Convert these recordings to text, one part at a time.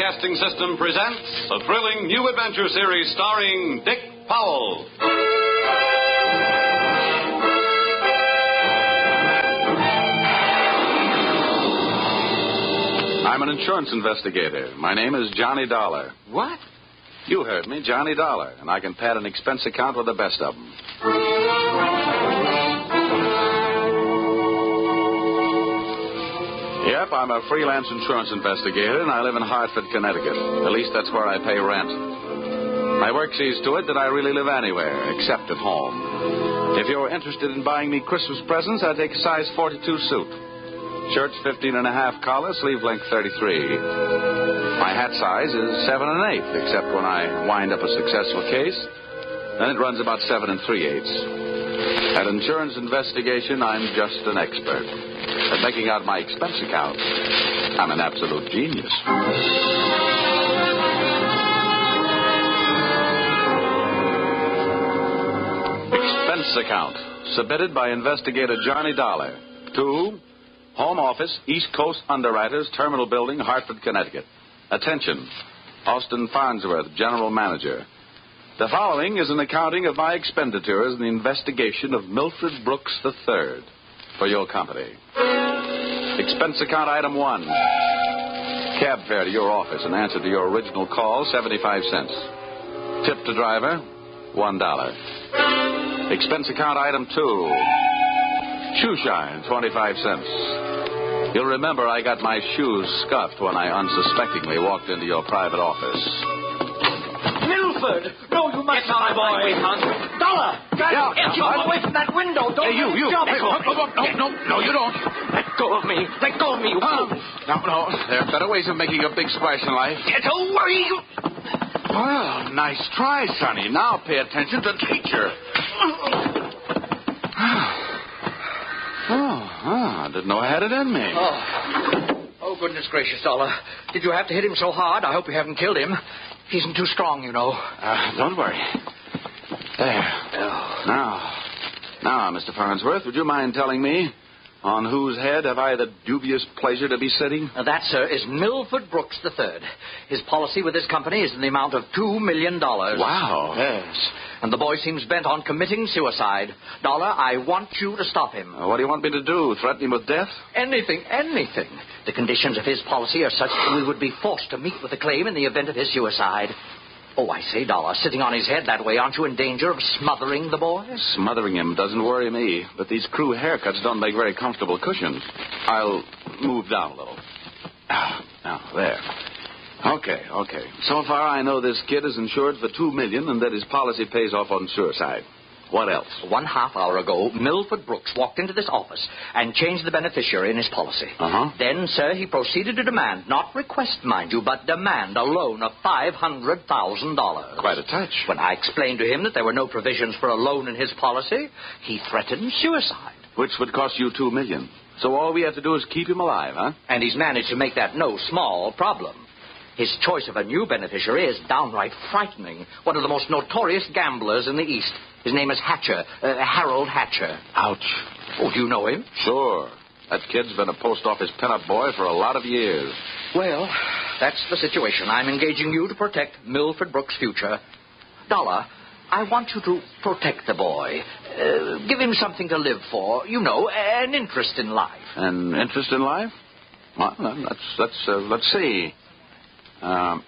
Broadcasting System presents a thrilling new adventure series starring Dick Powell. I'm an insurance investigator. My name is Johnny Dollar. What? You heard me, Johnny Dollar, and I can pad an expense account with the best of them. Yep, I'm a freelance insurance investigator, and I live in Hartford, Connecticut. At least that's where I pay rent. My work sees to it that I really live anywhere, except at home. If you're interested in buying me Christmas presents, I take a size 42 suit. Shirts 15 and a half collar, sleeve length 33. My hat size is 7 and 8, except when I wind up a successful case. Then it runs about 7 and 3 eighths. At insurance investigation, I'm just an expert. Uh, At making out my expense account, I'm an absolute genius. Expense account, submitted by investigator Johnny Dollar to Home Office, East Coast Underwriters, Terminal Building, Hartford, Connecticut. Attention, Austin Farnsworth, General Manager. The following is an accounting of my expenditures in the investigation of Milford Brooks III for your company. Expense account item one. Cab fare to your office in answer to your original call, 75 cents. Tip to driver, $1. Expense account item two. Shoe shine, 25 cents. You'll remember I got my shoes scuffed when I unsuspectingly walked into your private office. Milford! Must Get my boy, Hans. Dollar! Yeah, Get yeah, away from that window! Don't Hey, you, you. jump! Hey, no, oh, no, oh, oh, no, no, no, you don't. Let go of me! Let go of me! you Oh, no, no. There are better ways of making a big splash in life. Get away! You... Well, nice try, Sonny. Now pay attention to the teacher. Oh, oh, I didn't know I had it in me. Oh. oh, goodness gracious, Dollar. Did you have to hit him so hard? I hope you haven't killed him. He isn't too strong, you know. Uh, don't worry. There. Oh. Now, now, Mr. Farnsworth, would you mind telling me on whose head have I the dubious pleasure to be sitting? Now, that, sir, is Milford Brooks III. His policy with this company is in the amount of $2 million. Wow. Yes. And the boy seems bent on committing suicide. Dollar, I want you to stop him. Uh, what do you want me to do? Threaten him with death? Anything, anything. The conditions of his policy are such that we would be forced to meet with a claim in the event of his suicide. Oh, I say, Dollar, sitting on his head that way, aren't you in danger of smothering the boy? Smothering him doesn't worry me, but these crew haircuts don't make very comfortable cushions. I'll move down a little. Ah, now, there. Okay, okay. So far, I know this kid is insured for two million and that his policy pays off on suicide. What else? One half hour ago, Milford Brooks walked into this office and changed the beneficiary in his policy. Uh-huh. Then, sir, he proceeded to demand, not request, mind you, but demand a loan of $500,000. Quite a touch. When I explained to him that there were no provisions for a loan in his policy, he threatened suicide. Which would cost you two million. So all we have to do is keep him alive, huh? And he's managed to make that no small problem. His choice of a new beneficiary is downright frightening. One of the most notorious gamblers in the East. His name is Hatcher, uh, Harold Hatcher. Ouch. Oh, do you know him? Sure. That kid's been a post office pinup boy for a lot of years. Well, that's the situation. I'm engaging you to protect Milford Brooks' future. Dollar, I want you to protect the boy. Uh, give him something to live for. You know, an interest in life. An interest in life? Well, then let's let's uh, let's see. Um,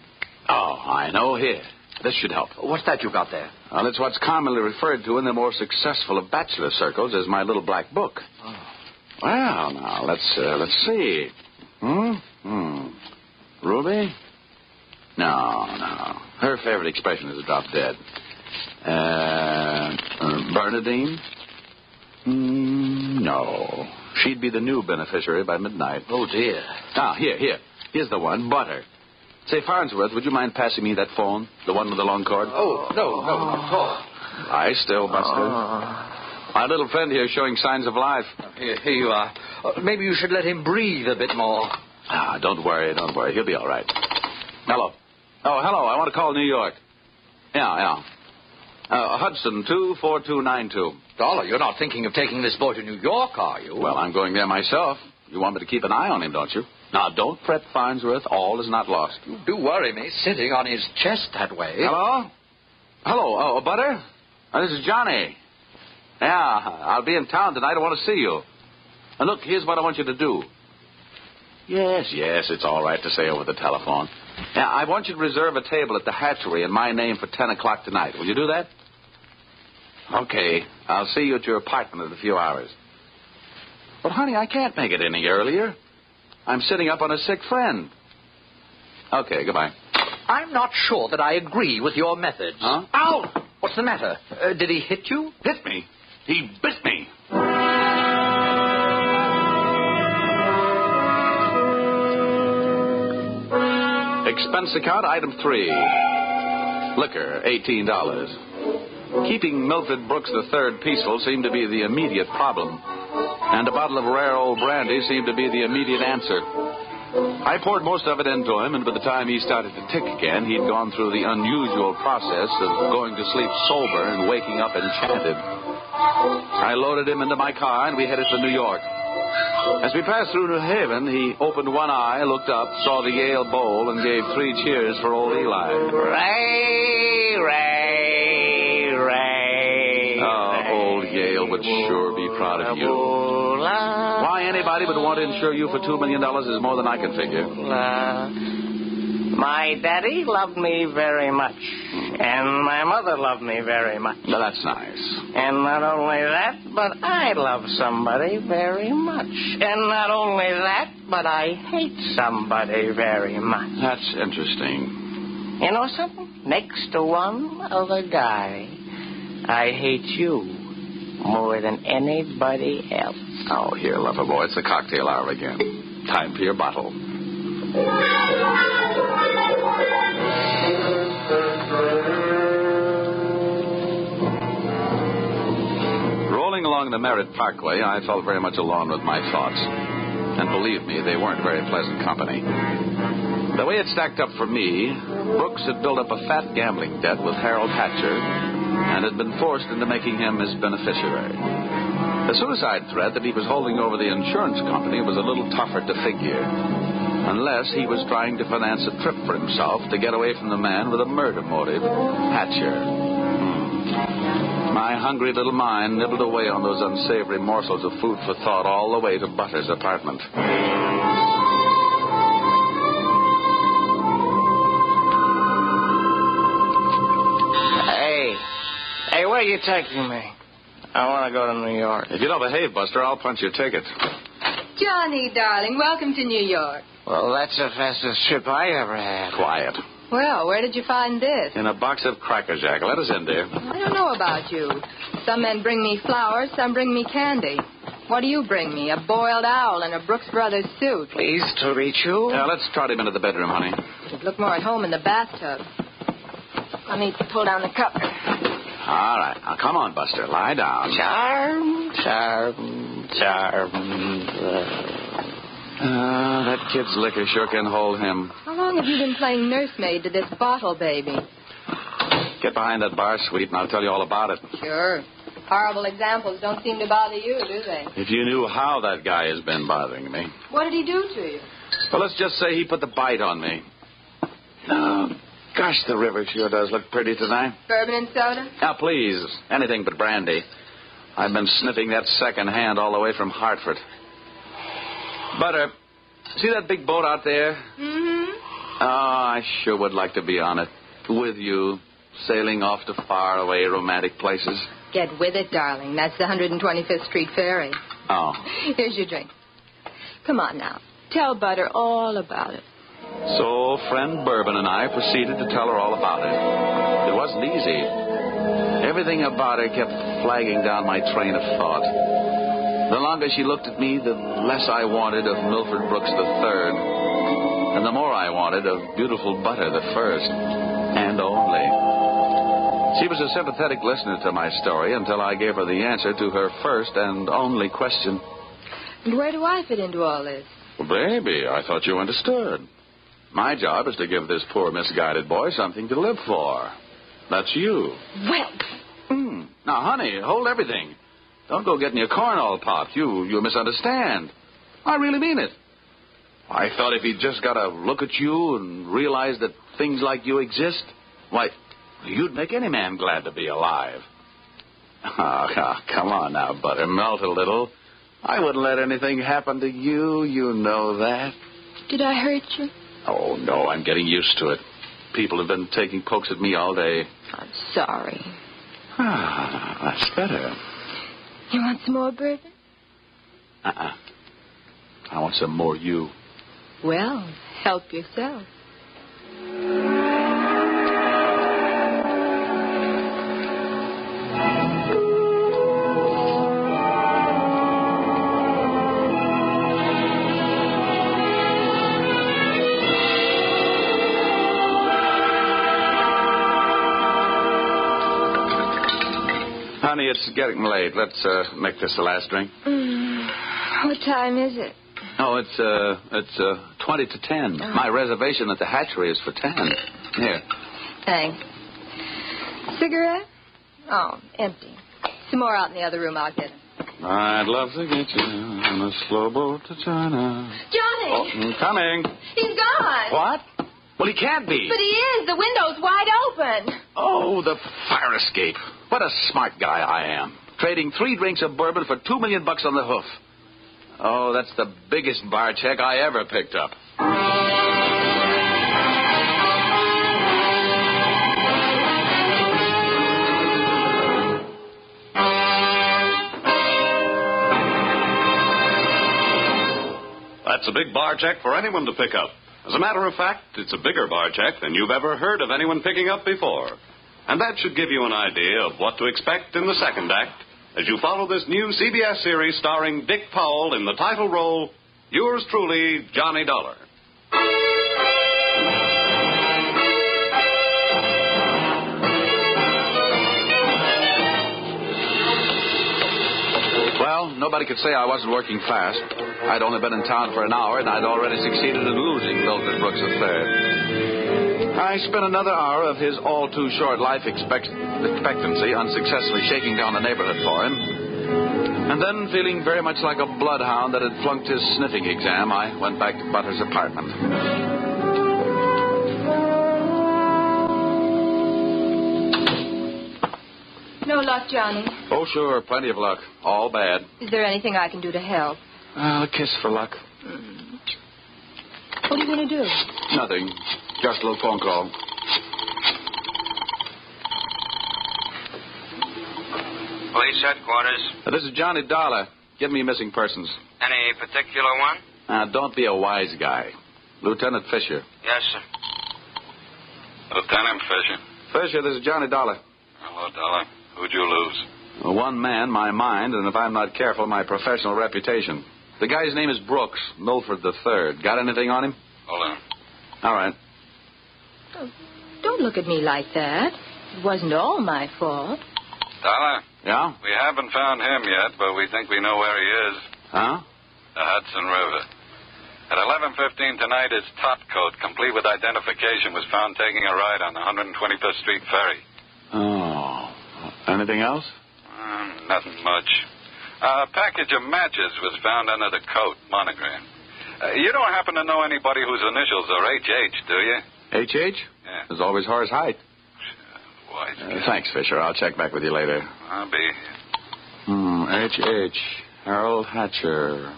oh, I know here. This should help. What's that you got there? Well, it's what's commonly referred to in the more successful of bachelor circles as my little black book. Oh. Well, now let's uh, let's see. Hmm. Hmm. Ruby? No, no. Her favorite expression is drop dead. Uh, uh, Bernadine? Mm, no. She'd be the new beneficiary by midnight. Oh, dear. Ah, here, here. Here's the one, Butter. Say, Farnsworth, would you mind passing me that phone? The one with the long cord? Oh, no, no, oh. Lie still, Buster. My little friend here is showing signs of life. Here, here you are. Uh, maybe you should let him breathe a bit more. Ah, don't worry, don't worry. He'll be all right. Hello. Oh, hello. I want to call New York. Yeah, yeah. Uh, Hudson, 24292. Dollar, you're not thinking of taking this boy to New York, are you? Well, I'm going there myself. You want me to keep an eye on him, don't you? Now, don't fret, Farnsworth. All is not lost. You do worry me, sitting on his chest that way. Hello? Hello, oh, Butter? Oh, this is Johnny. Yeah, I'll be in town tonight. I want to see you. And look, here's what I want you to do. Yes, yes, it's all right to say over the telephone. Now, I want you to reserve a table at the hatchery in my name for 10 o'clock tonight. Will you do that? Okay. I'll see you at your apartment in a few hours. But, honey, I can't make it any earlier. I'm sitting up on a sick friend. Okay, goodbye. I'm not sure that I agree with your methods. Huh? Ow! What's the matter? Uh, did he hit you? Hit me. He bit me. Expense account item three. Liquor, eighteen dollars. Keeping Milford Brooks III peaceful seemed to be the immediate problem, and a bottle of rare old brandy seemed to be the immediate answer. I poured most of it into him, and by the time he started to tick again, he'd gone through the unusual process of going to sleep sober and waking up enchanted. I loaded him into my car, and we headed for New York. As we passed through New Haven, he opened one eye, looked up, saw the Yale Bowl, and gave three cheers for old Eli. Ray, Ray, would sure be proud of you. Why anybody would want to insure you for $2 million is more than I can figure. bula. My daddy loved me very much, hmm. and my mother loved me very much. Now, that's nice. And not only that, but I love somebody very much. And not only that, but I hate somebody very much. That's interesting. You know something? Next to one other guy, I hate you more than anybody else. Oh, here, lover boy, it's the cocktail hour again. Time for your bottle. Rolling along the Merritt Parkway, I felt very much alone with my thoughts. And believe me, they weren't very pleasant company. The way it stacked up for me, Brooks had built up a fat gambling debt with Harold Hatcher and had been forced into making him his beneficiary. The suicide threat that he was holding over the insurance company was a little tougher to figure, unless he was trying to finance a trip for himself to get away from the man with a murder motive, Hatcher. My hungry little mind nibbled away on those unsavory morsels of food for thought all the way to Butter's apartment. Are you taking me? I want to go to New York. If you don't behave, Buster, I'll punch your ticket. Johnny, darling, welcome to New York. Well, that's the fastest trip I ever had. Quiet. Well, where did you find this? In a box of Cracker Jack. Let us in, dear. I don't know about you. Some men bring me flowers, some bring me candy. What do you bring me? A boiled owl and a Brooks Brothers suit. Pleased to meet you. Now, let's trot him into the bedroom, honey. You'd look more at home in the bathtub. Let me pull down the cup. All right. Now, come on, Buster. Lie down. Charm, charm, charm. Uh, that kid's liquor sure can hold him. How long have you been playing nursemaid to this bottle baby? Get behind that bar, sweet, and I'll tell you all about it. Sure. Horrible examples don't seem to bother you, do they? If you knew how that guy has been bothering me. What did he do to you? Well, let's just say he put the bite on me. Oh, gosh, the river sure does look pretty tonight. Bourbon and soda? Now, please, anything but brandy. I've been sniffing that second hand all the way from Hartford. Butter, see that big boat out there? Mm-hmm. Oh, I sure would like to be on it. With you, sailing off to faraway romantic places. Get with it, darling. That's the 125th Street Ferry. Oh. Here's your drink. Come on now. Tell Butter all about it. So, friend Bourbon and I proceeded to tell her all about it. It wasn't easy. Everything about her kept flagging down my train of thought. The longer she looked at me, the less I wanted of Milford Brooks III, and the more I wanted of beautiful Butter the first, and only. She was a sympathetic listener to my story until I gave her the answer to her first and only question. And where do I fit into all this? Well, baby, I thought you understood. My job is to give this poor misguided boy something to live for. That's you. Well, Hmm. Now, honey, hold everything. Don't go getting your corn all popped. You you misunderstand. I really mean it. I thought if he'd just got a look at you and realized that things like you exist, why, you'd make any man glad to be alive. Oh, come on now, Butter. Melt a little. I wouldn't let anything happen to you. You know that. Did I hurt you? Oh, no, I'm getting used to it. People have been taking pokes at me all day. I'm sorry. Ah, that's better. You want some more bourbon? Uh-uh. I want some more you. Well, help yourself. It's getting late. Let's uh, make this the last drink. Mm, what time is it? Oh, it's uh, it's uh, twenty to ten. Oh. My reservation at the hatchery is for ten. Here. Thanks. Cigarette? Oh, empty. Some more out in the other room. I'll get. I'd love to get you on a slow boat to China. Johnny! Oh, I'm coming. He's gone! What? Well, he can't be. But he is. The window's wide open. Oh, the fire escape. What a smart guy I am. Trading three drinks of bourbon for two million bucks on the hoof. Oh, that's the biggest bar check I ever picked up. That's a big bar check for anyone to pick up. As a matter of fact, it's a bigger bar check than you've ever heard of anyone picking up before. And that should give you an idea of what to expect in the second act as you follow this new CBS series starring Dick Powell in the title role, yours truly, Johnny Dollar. Well, nobody could say I wasn't working fast. I'd only been in town for an hour, and I'd already succeeded in losing Milton Brooks III. I spent another hour of his all too short life expect- expectancy unsuccessfully shaking down the neighborhood for him. And then, feeling very much like a bloodhound that had flunked his sniffing exam, I went back to Butter's apartment. No luck, Johnny. Oh, sure, plenty of luck. All bad. Is there anything I can do to help? Well, a kiss for luck. What are you going to do? Nothing. Just a little phone call. Police headquarters. Uh, this is Johnny Dollar. Give me missing persons. Any particular one? Uh, don't be a wise guy. Lieutenant Fisher. Yes, sir. Lieutenant Fisher. Fisher, this is Johnny Dollar. Hello, Dollar. Who'd you lose? One man, my mind, and if I'm not careful, my professional reputation. The guy's name is Brooks, Milford III. Got anything on him? Hold on. All right. Don't look at me like that. It wasn't all my fault. Dollar, Yeah? we haven't found him yet, but we think we know where he is. Huh? The Hudson River. At 11.15 tonight, his top coat, complete with identification, was found taking a ride on the 125th Street ferry. Oh. Anything else? Mm, nothing much. A package of matches was found under the coat, monogram. Uh, you don't happen to know anybody whose initials are HH, do you? H.H.? Yeah. There's always Horace Heidt. Wise Uh, thanks, Fisher. I'll check back with you later. I'll be. Hmm. H.H. Harold Hatcher.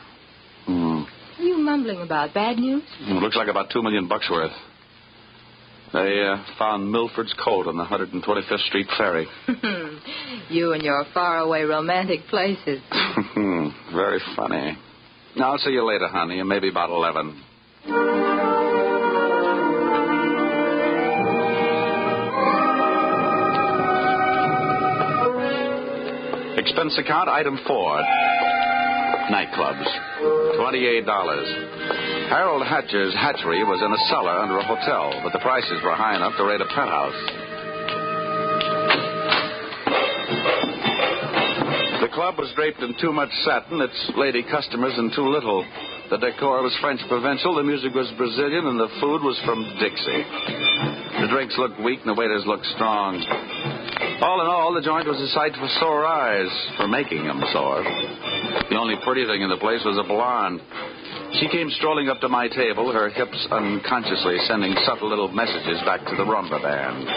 Hmm. What are you mumbling about? Bad news? Hmm, Looks like about two million bucks worth. They uh, found Milford's coat on the 125th Street ferry. you and your faraway romantic places. Very funny. Now, I'll see you later, honey, and maybe about 11. Expense account item four. Nightclubs. $28. Harold Hatcher's hatchery was in a cellar under a hotel, but the prices were high enough to rate a penthouse. The club was draped in too much satin, its lady customers in too little. The decor was French provincial, the music was Brazilian, and the food was from Dixie. The drinks looked weak and the waiters looked strong. All in all, the joint was a sight for sore eyes, for making them sore. The only pretty thing in the place was a blonde. She came strolling up to my table, her hips unconsciously sending subtle little messages back to the rumba band.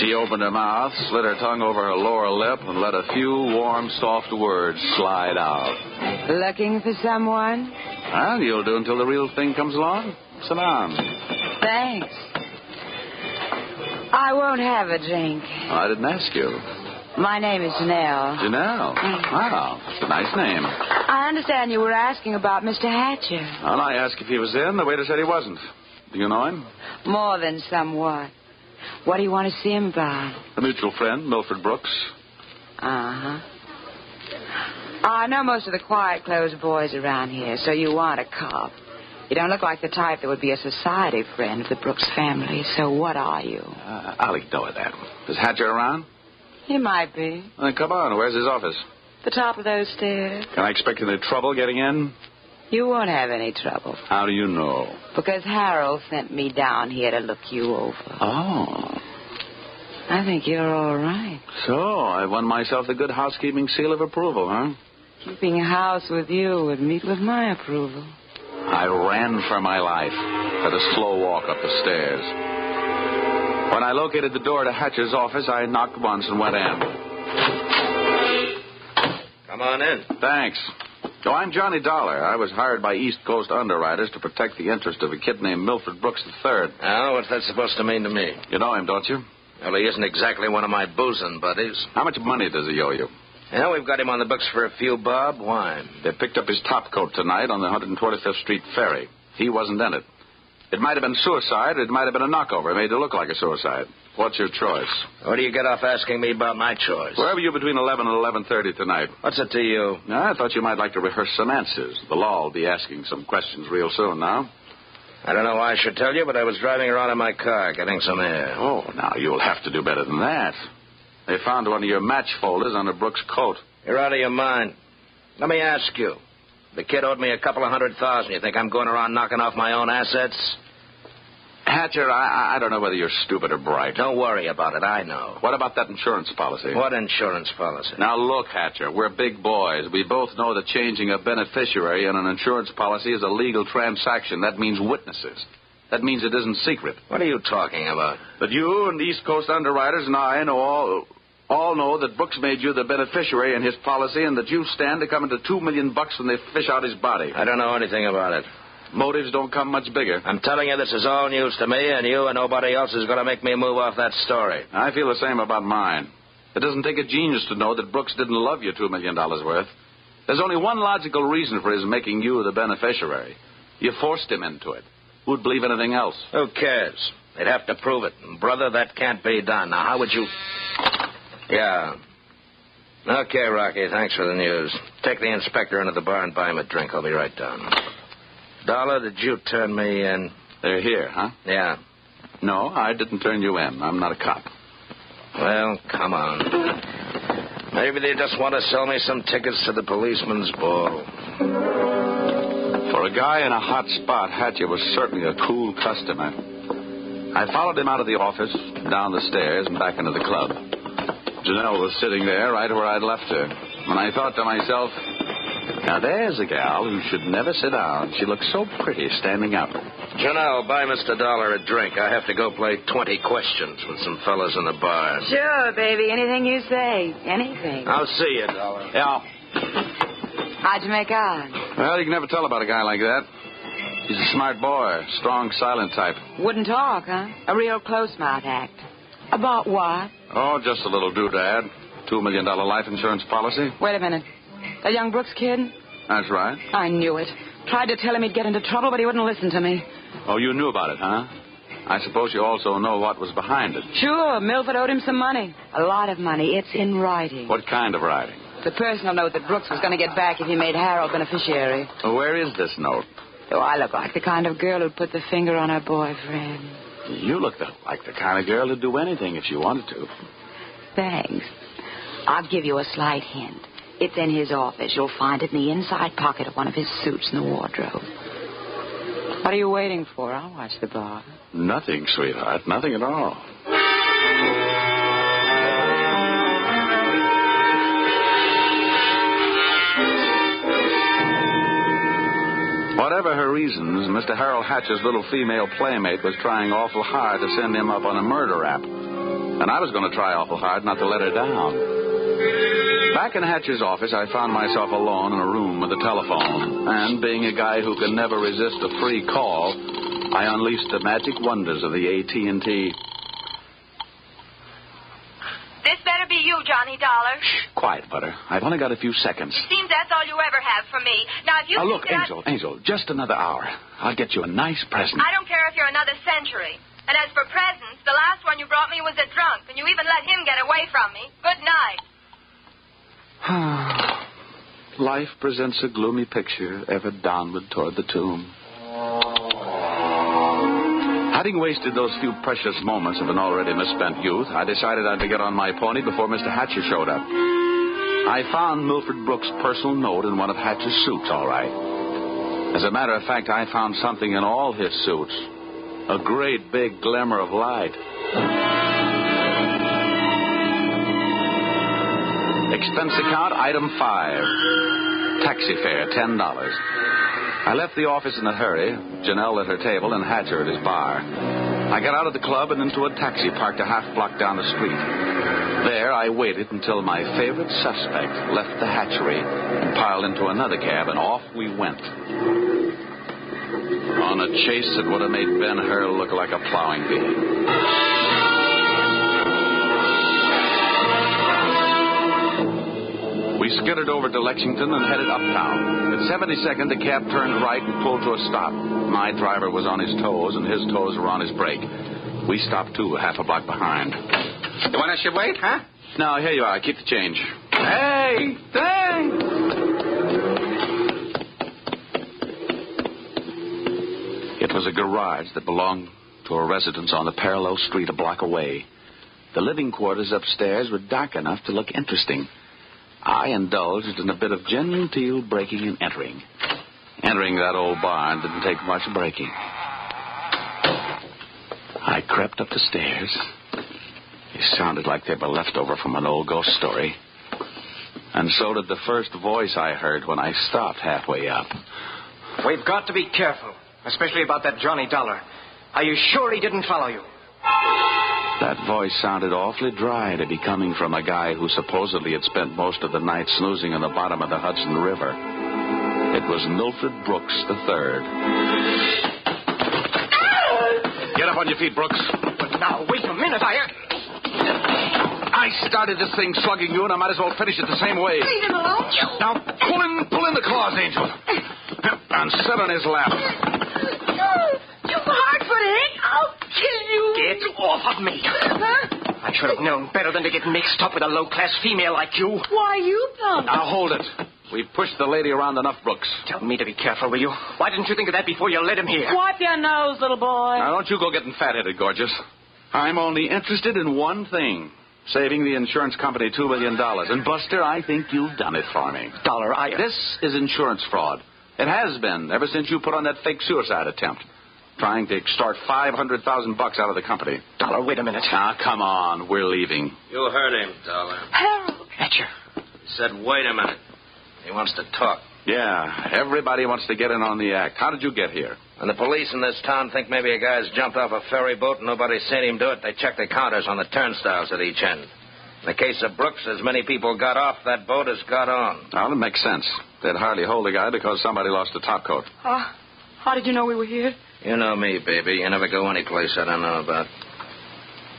She opened her mouth, slid her tongue over her lower lip, and let a few warm, soft words slide out. Looking for someone? Well, you'll do until the real thing comes along. Sit down. Thanks. I won't have a drink. I didn't ask you. My name is Janelle. Janelle. Mm. Wow, it's a nice name. I understand you were asking about Mr. Hatcher. Well, I asked if he was in. The waiter said he wasn't. Do you know him? More than somewhat. What do you want to see him about? A mutual friend, Milford Brooks. Uh huh. I know most of the quiet clothes boys around here, so you want a cop. You don't look like the type that would be a society friend of the Brooks family, so what are you? Uh, I'll ignore that. Is Hatcher around? He might be. Then come on. Where's his office? The top of those stairs. Can I expect any trouble getting in? You won't have any trouble. How do you know? Because Harold sent me down here to look you over. Oh. I think you're all right. So, I've won myself the good housekeeping seal of approval, huh? Keeping house with you would meet with my approval. I ran for my life, at a slow walk up the stairs. When I located the door to Hatcher's office, I knocked once and went in. Come on in. Thanks. Oh, I'm Johnny Dollar. I was hired by East Coast underwriters to protect the interest of a kid named Milford Brooks III. Now, ah, what's that supposed to mean to me? You know him, don't you? Well, he isn't exactly one of my boozing buddies. How much money does he owe you? Yeah, we've got him on the books for a few bob. Why? They picked up his top coat tonight on the 125th Street ferry. He wasn't in it. It might have been suicide. It might have been a knockover. Made to look like a suicide. What's your choice? What do you get off asking me about my choice? Wherever you between 11 and 11.30 tonight. What's it to you? I thought you might like to rehearse some answers. The law will be asking some questions real soon now. I don't know why I should tell you, but I was driving around in my car getting some air. Oh, now you'll have to do better than that. They found one of your match folders under Brooks' coat. You're out of your mind. Let me ask you. The kid owed me a couple of hundred thousand. You think I'm going around knocking off my own assets? Hatcher, I, I don't know whether you're stupid or bright. Don't worry about it. I know. What about that insurance policy? What insurance policy? Now, look, Hatcher, we're big boys. We both know that changing a beneficiary in an insurance policy is a legal transaction. That means witnesses. That means it isn't secret. What are you talking about? But you and East Coast underwriters and I know all, all know that Brooks made you the beneficiary in his policy and that you stand to come into two million bucks when they fish out his body. I don't know anything about it. Motives don't come much bigger. I'm telling you, this is all news to me, and you and nobody else is going to make me move off that story. I feel the same about mine. It doesn't take a genius to know that Brooks didn't love you $2 million worth. There's only one logical reason for his making you the beneficiary. You forced him into it. Who'd believe anything else? Who cares? They'd have to prove it. And brother, that can't be done. Now, how would you. Yeah. Okay, Rocky, thanks for the news. Take the inspector into the bar and buy him a drink. I'll be right down. Dollar, did you turn me in? They're here, huh? Yeah. No, I didn't turn you in. I'm not a cop. Well, come on. Maybe they just want to sell me some tickets to the policeman's ball. For a guy in a hot spot, Hatcher was certainly a cool customer. I followed him out of the office, down the stairs, and back into the club. Janelle was sitting there right where I'd left her. And I thought to myself, now there's a gal who should never sit down. She looks so pretty standing up. Janelle, buy Mr. Dollar a drink. I have to go play 20 questions with some fellas in the bar. Sure, baby. Anything you say. Anything. I'll see you, Dollar. Yeah. How'd you make out? Well, you can never tell about a guy like that. He's a smart boy, strong, silent type. Wouldn't talk, huh? A real close mouth act. About what? Oh, just a little doodad. Two million dollar life insurance policy. Wait a minute. That young Brooks kid? That's right. I knew it. Tried to tell him he'd get into trouble, but he wouldn't listen to me. Oh, you knew about it, huh? I suppose you also know what was behind it. Sure, Milford owed him some money. A lot of money. It's in writing. What kind of writing? The personal note that Brooks was going to get back if he made Harold beneficiary. Where is this note? Do I look like the kind of girl who'd put the finger on her boyfriend? You look the, like the kind of girl who'd do anything if she wanted to. Thanks. I'll give you a slight hint. It's in his office. You'll find it in the inside pocket of one of his suits in the wardrobe. What are you waiting for? I'll watch the bar. Nothing, sweetheart. Nothing at all. Whatever her reasons, Mr. Harold Hatch's little female playmate was trying awful hard to send him up on a murder rap. And I was going to try awful hard not to let her down. Back in Hatcher's office, I found myself alone in a room with a telephone. And being a guy who can never resist a free call, I unleashed the magic wonders of the AT&T. This better be you, Johnny Dollar. Shh, Quiet, Butter. I've only got a few seconds. It Seems that's all you ever have for me. Now, if you Now, look, that I- Angel, Angel, just another hour. I'll get you a nice present. I don't care if you're another century. And as for presents, the last one you brought me was a drunk, and you even let him get away from me. Life presents a gloomy picture ever downward toward the tomb. Having wasted those few precious moments of an already misspent youth, I decided I'd get on my pony before Mr. Hatcher showed up. I found Milford Brooks' personal note in one of Hatcher's suits, all right. As a matter of fact, I found something in all his suits a great big glimmer of light. Expense account, item five. Taxi fare, ten dollars. I left the office in a hurry, Janelle at her table and Hatcher at his bar. I got out of the club and into a taxi parked a half block down the street. There, I waited until my favorite suspect left the hatchery and piled into another cab, and off we went. On a chase that would have made Ben Hur look like a plowing bee. We skidded over to Lexington and headed uptown. At 72nd, the cab turned right and pulled to a stop. My driver was on his toes, and his toes were on his brake. We stopped too, half a block behind. You want us to wait, huh? No, here you are. Keep the change. Hey, thanks. It was a garage that belonged to a residence on the parallel street a block away. The living quarters upstairs were dark enough to look interesting. I indulged in a bit of genteel breaking and entering. Entering that old barn didn't take much breaking. I crept up the stairs. It sounded like they were left over from an old ghost story. And so did the first voice I heard when I stopped halfway up. We've got to be careful, especially about that Johnny Dollar. Are you sure he didn't follow you? That voice sounded awfully dry to be coming from a guy who supposedly had spent most of the night snoozing on the bottom of the Hudson River. It was Milford Brooks III. Get up on your feet, Brooks. But now, wait a minute. I. I started this thing slugging you, and I might as well finish it the same way. Leave him alone. Now, pull in, pull in the claws, Angel. And sit on his lap. You hard-footed. I'll kill you. Get off of me. I should have known better than to get mixed up with a low class female like you. Why, you punk. Now, hold it. We've pushed the lady around enough, Brooks. Tell me to be careful, will you? Why didn't you think of that before you let him here? Wipe your nose, little boy. Now, don't you go getting fat-headed, gorgeous. I'm only interested in one thing. Saving the insurance company $2 million. And, Buster, I think you've done it for me. Dollar, I. This is insurance fraud. It has been ever since you put on that fake suicide attempt. Trying to extort 500000 bucks out of the company. Dollar, wait a minute. Now, come on. We're leaving. You heard him, Dollar. Harold. Hatcher. He said, wait a minute. He wants to talk. Yeah, everybody wants to get in on the act. How did you get here? And the police in this town think maybe a guy's jumped off a ferry boat and nobody's seen him do it, they check the counters on the turnstiles at each end. In the case of Brooks, as many people got off that boat as got on. Well, it makes sense. They'd hardly hold a guy because somebody lost a topcoat. Uh, how did you know we were here? You know me, baby. You never go any place I don't know about.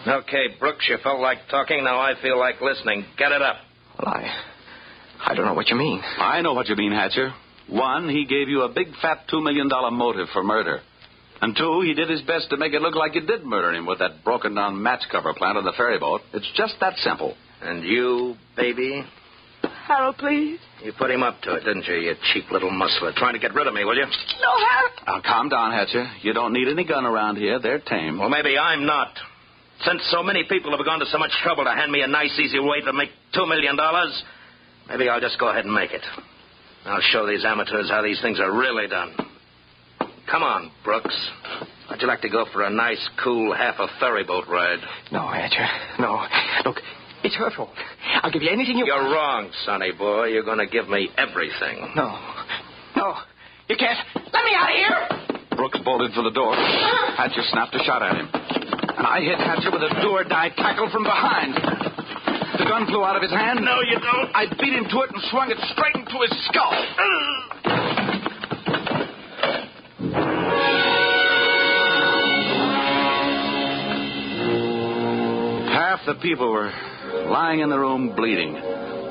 Okay, Brooks, you felt like talking. Now I feel like listening. Get it up. Well, I. I don't know what you mean. I know what you mean, Hatcher. One, he gave you a big fat $2 million motive for murder. And two, he did his best to make it look like you did murder him with that broken down match cover plant on the ferry boat. It's just that simple. And you, baby, Harold, please. you put him up to it, didn't you, you cheap little muscler? Trying to get rid of me, will you? No, Harold. Now, calm down, Hatcher. You don't need any gun around here. They're tame. Well, maybe I'm not. Since so many people have gone to so much trouble to hand me a nice, easy way to make two million dollars, maybe I'll just go ahead and make it. I'll show these amateurs how these things are really done. Come on, Brooks. How'd you like to go for a nice, cool, half a ferry boat ride? No, Hatcher. No. Look, it's her fault. I'll give you anything you You're wrong, sonny boy. You're going to give me everything. No. No. You can't. Let me out of here! Brooks bolted for the door. Ah. Hatcher snapped a shot at him. And I hit Hatcher with a do or die tackle from behind. The gun flew out of his hand. No, you don't. I beat him to it and swung it straight into his skull. Half the people were lying in the room bleeding.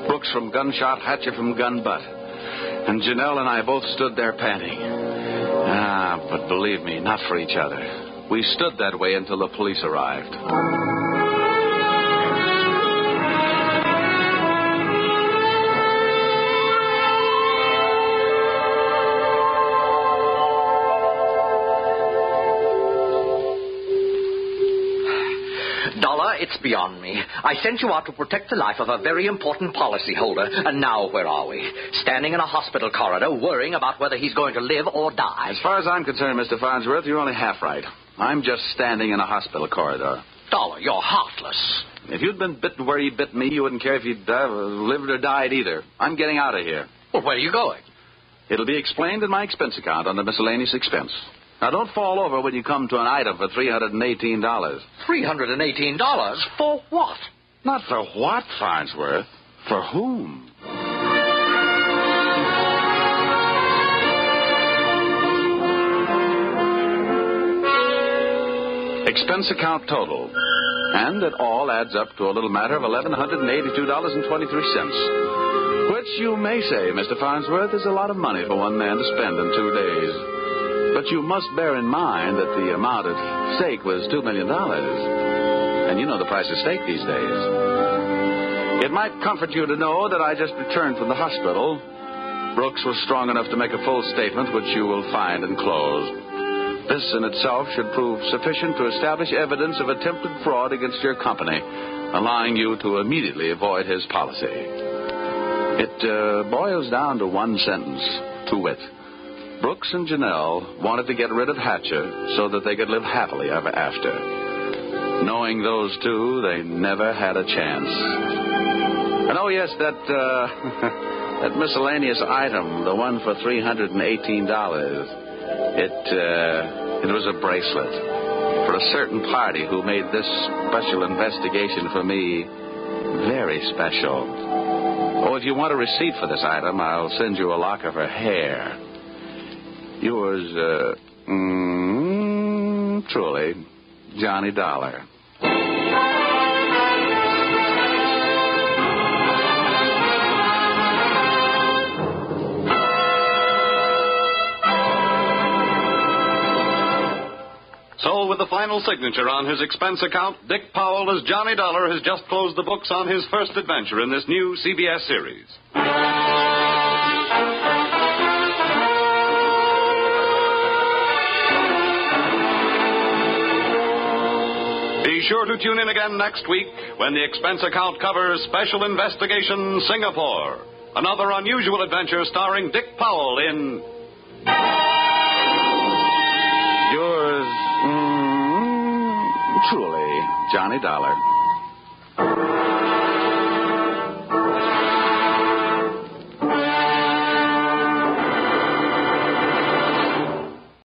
Brooks from gunshot, Hatcher from gun butt. And Janelle and I both stood there panting. Ah, but believe me, not for each other. We stood that way until the police arrived. Beyond me. I sent you out to protect the life of a very important policyholder, and now where are we? Standing in a hospital corridor, worrying about whether he's going to live or die. As far as I'm concerned, Mr. Farnsworth, you're only half right. I'm just standing in a hospital corridor. Dollar, you're heartless. If you'd been bitten where he bit me, you wouldn't care if you'd uh, lived or died either. I'm getting out of here. Well, where are you going? It'll be explained in my expense account under miscellaneous expense. Now, don't fall over when you come to an item for $318. $318? For what? Not for what, Farnsworth? For whom? Expense account total. And it all adds up to a little matter of $1,182.23. Which you may say, Mr. Farnsworth, is a lot of money for one man to spend in two days. But you must bear in mind that the amount at stake was $2 million. And you know the price of steak these days. It might comfort you to know that I just returned from the hospital. Brooks was strong enough to make a full statement, which you will find enclosed. This in itself should prove sufficient to establish evidence of attempted fraud against your company, allowing you to immediately avoid his policy. It uh, boils down to one sentence, to wit. Brooks and Janelle wanted to get rid of Hatcher so that they could live happily ever after. Knowing those two, they never had a chance. And oh, yes, that, uh, that miscellaneous item, the one for $318. It, uh, it was a bracelet for a certain party who made this special investigation for me very special. Oh, if you want a receipt for this item, I'll send you a lock of her hair. Yours, uh, mm, truly, Johnny Dollar. So, with the final signature on his expense account, Dick Powell as Johnny Dollar has just closed the books on his first adventure in this new CBS series. Sure to tune in again next week when the expense account covers Special Investigation Singapore. Another unusual adventure starring Dick Powell in Yours, mm, truly, Johnny Dollar.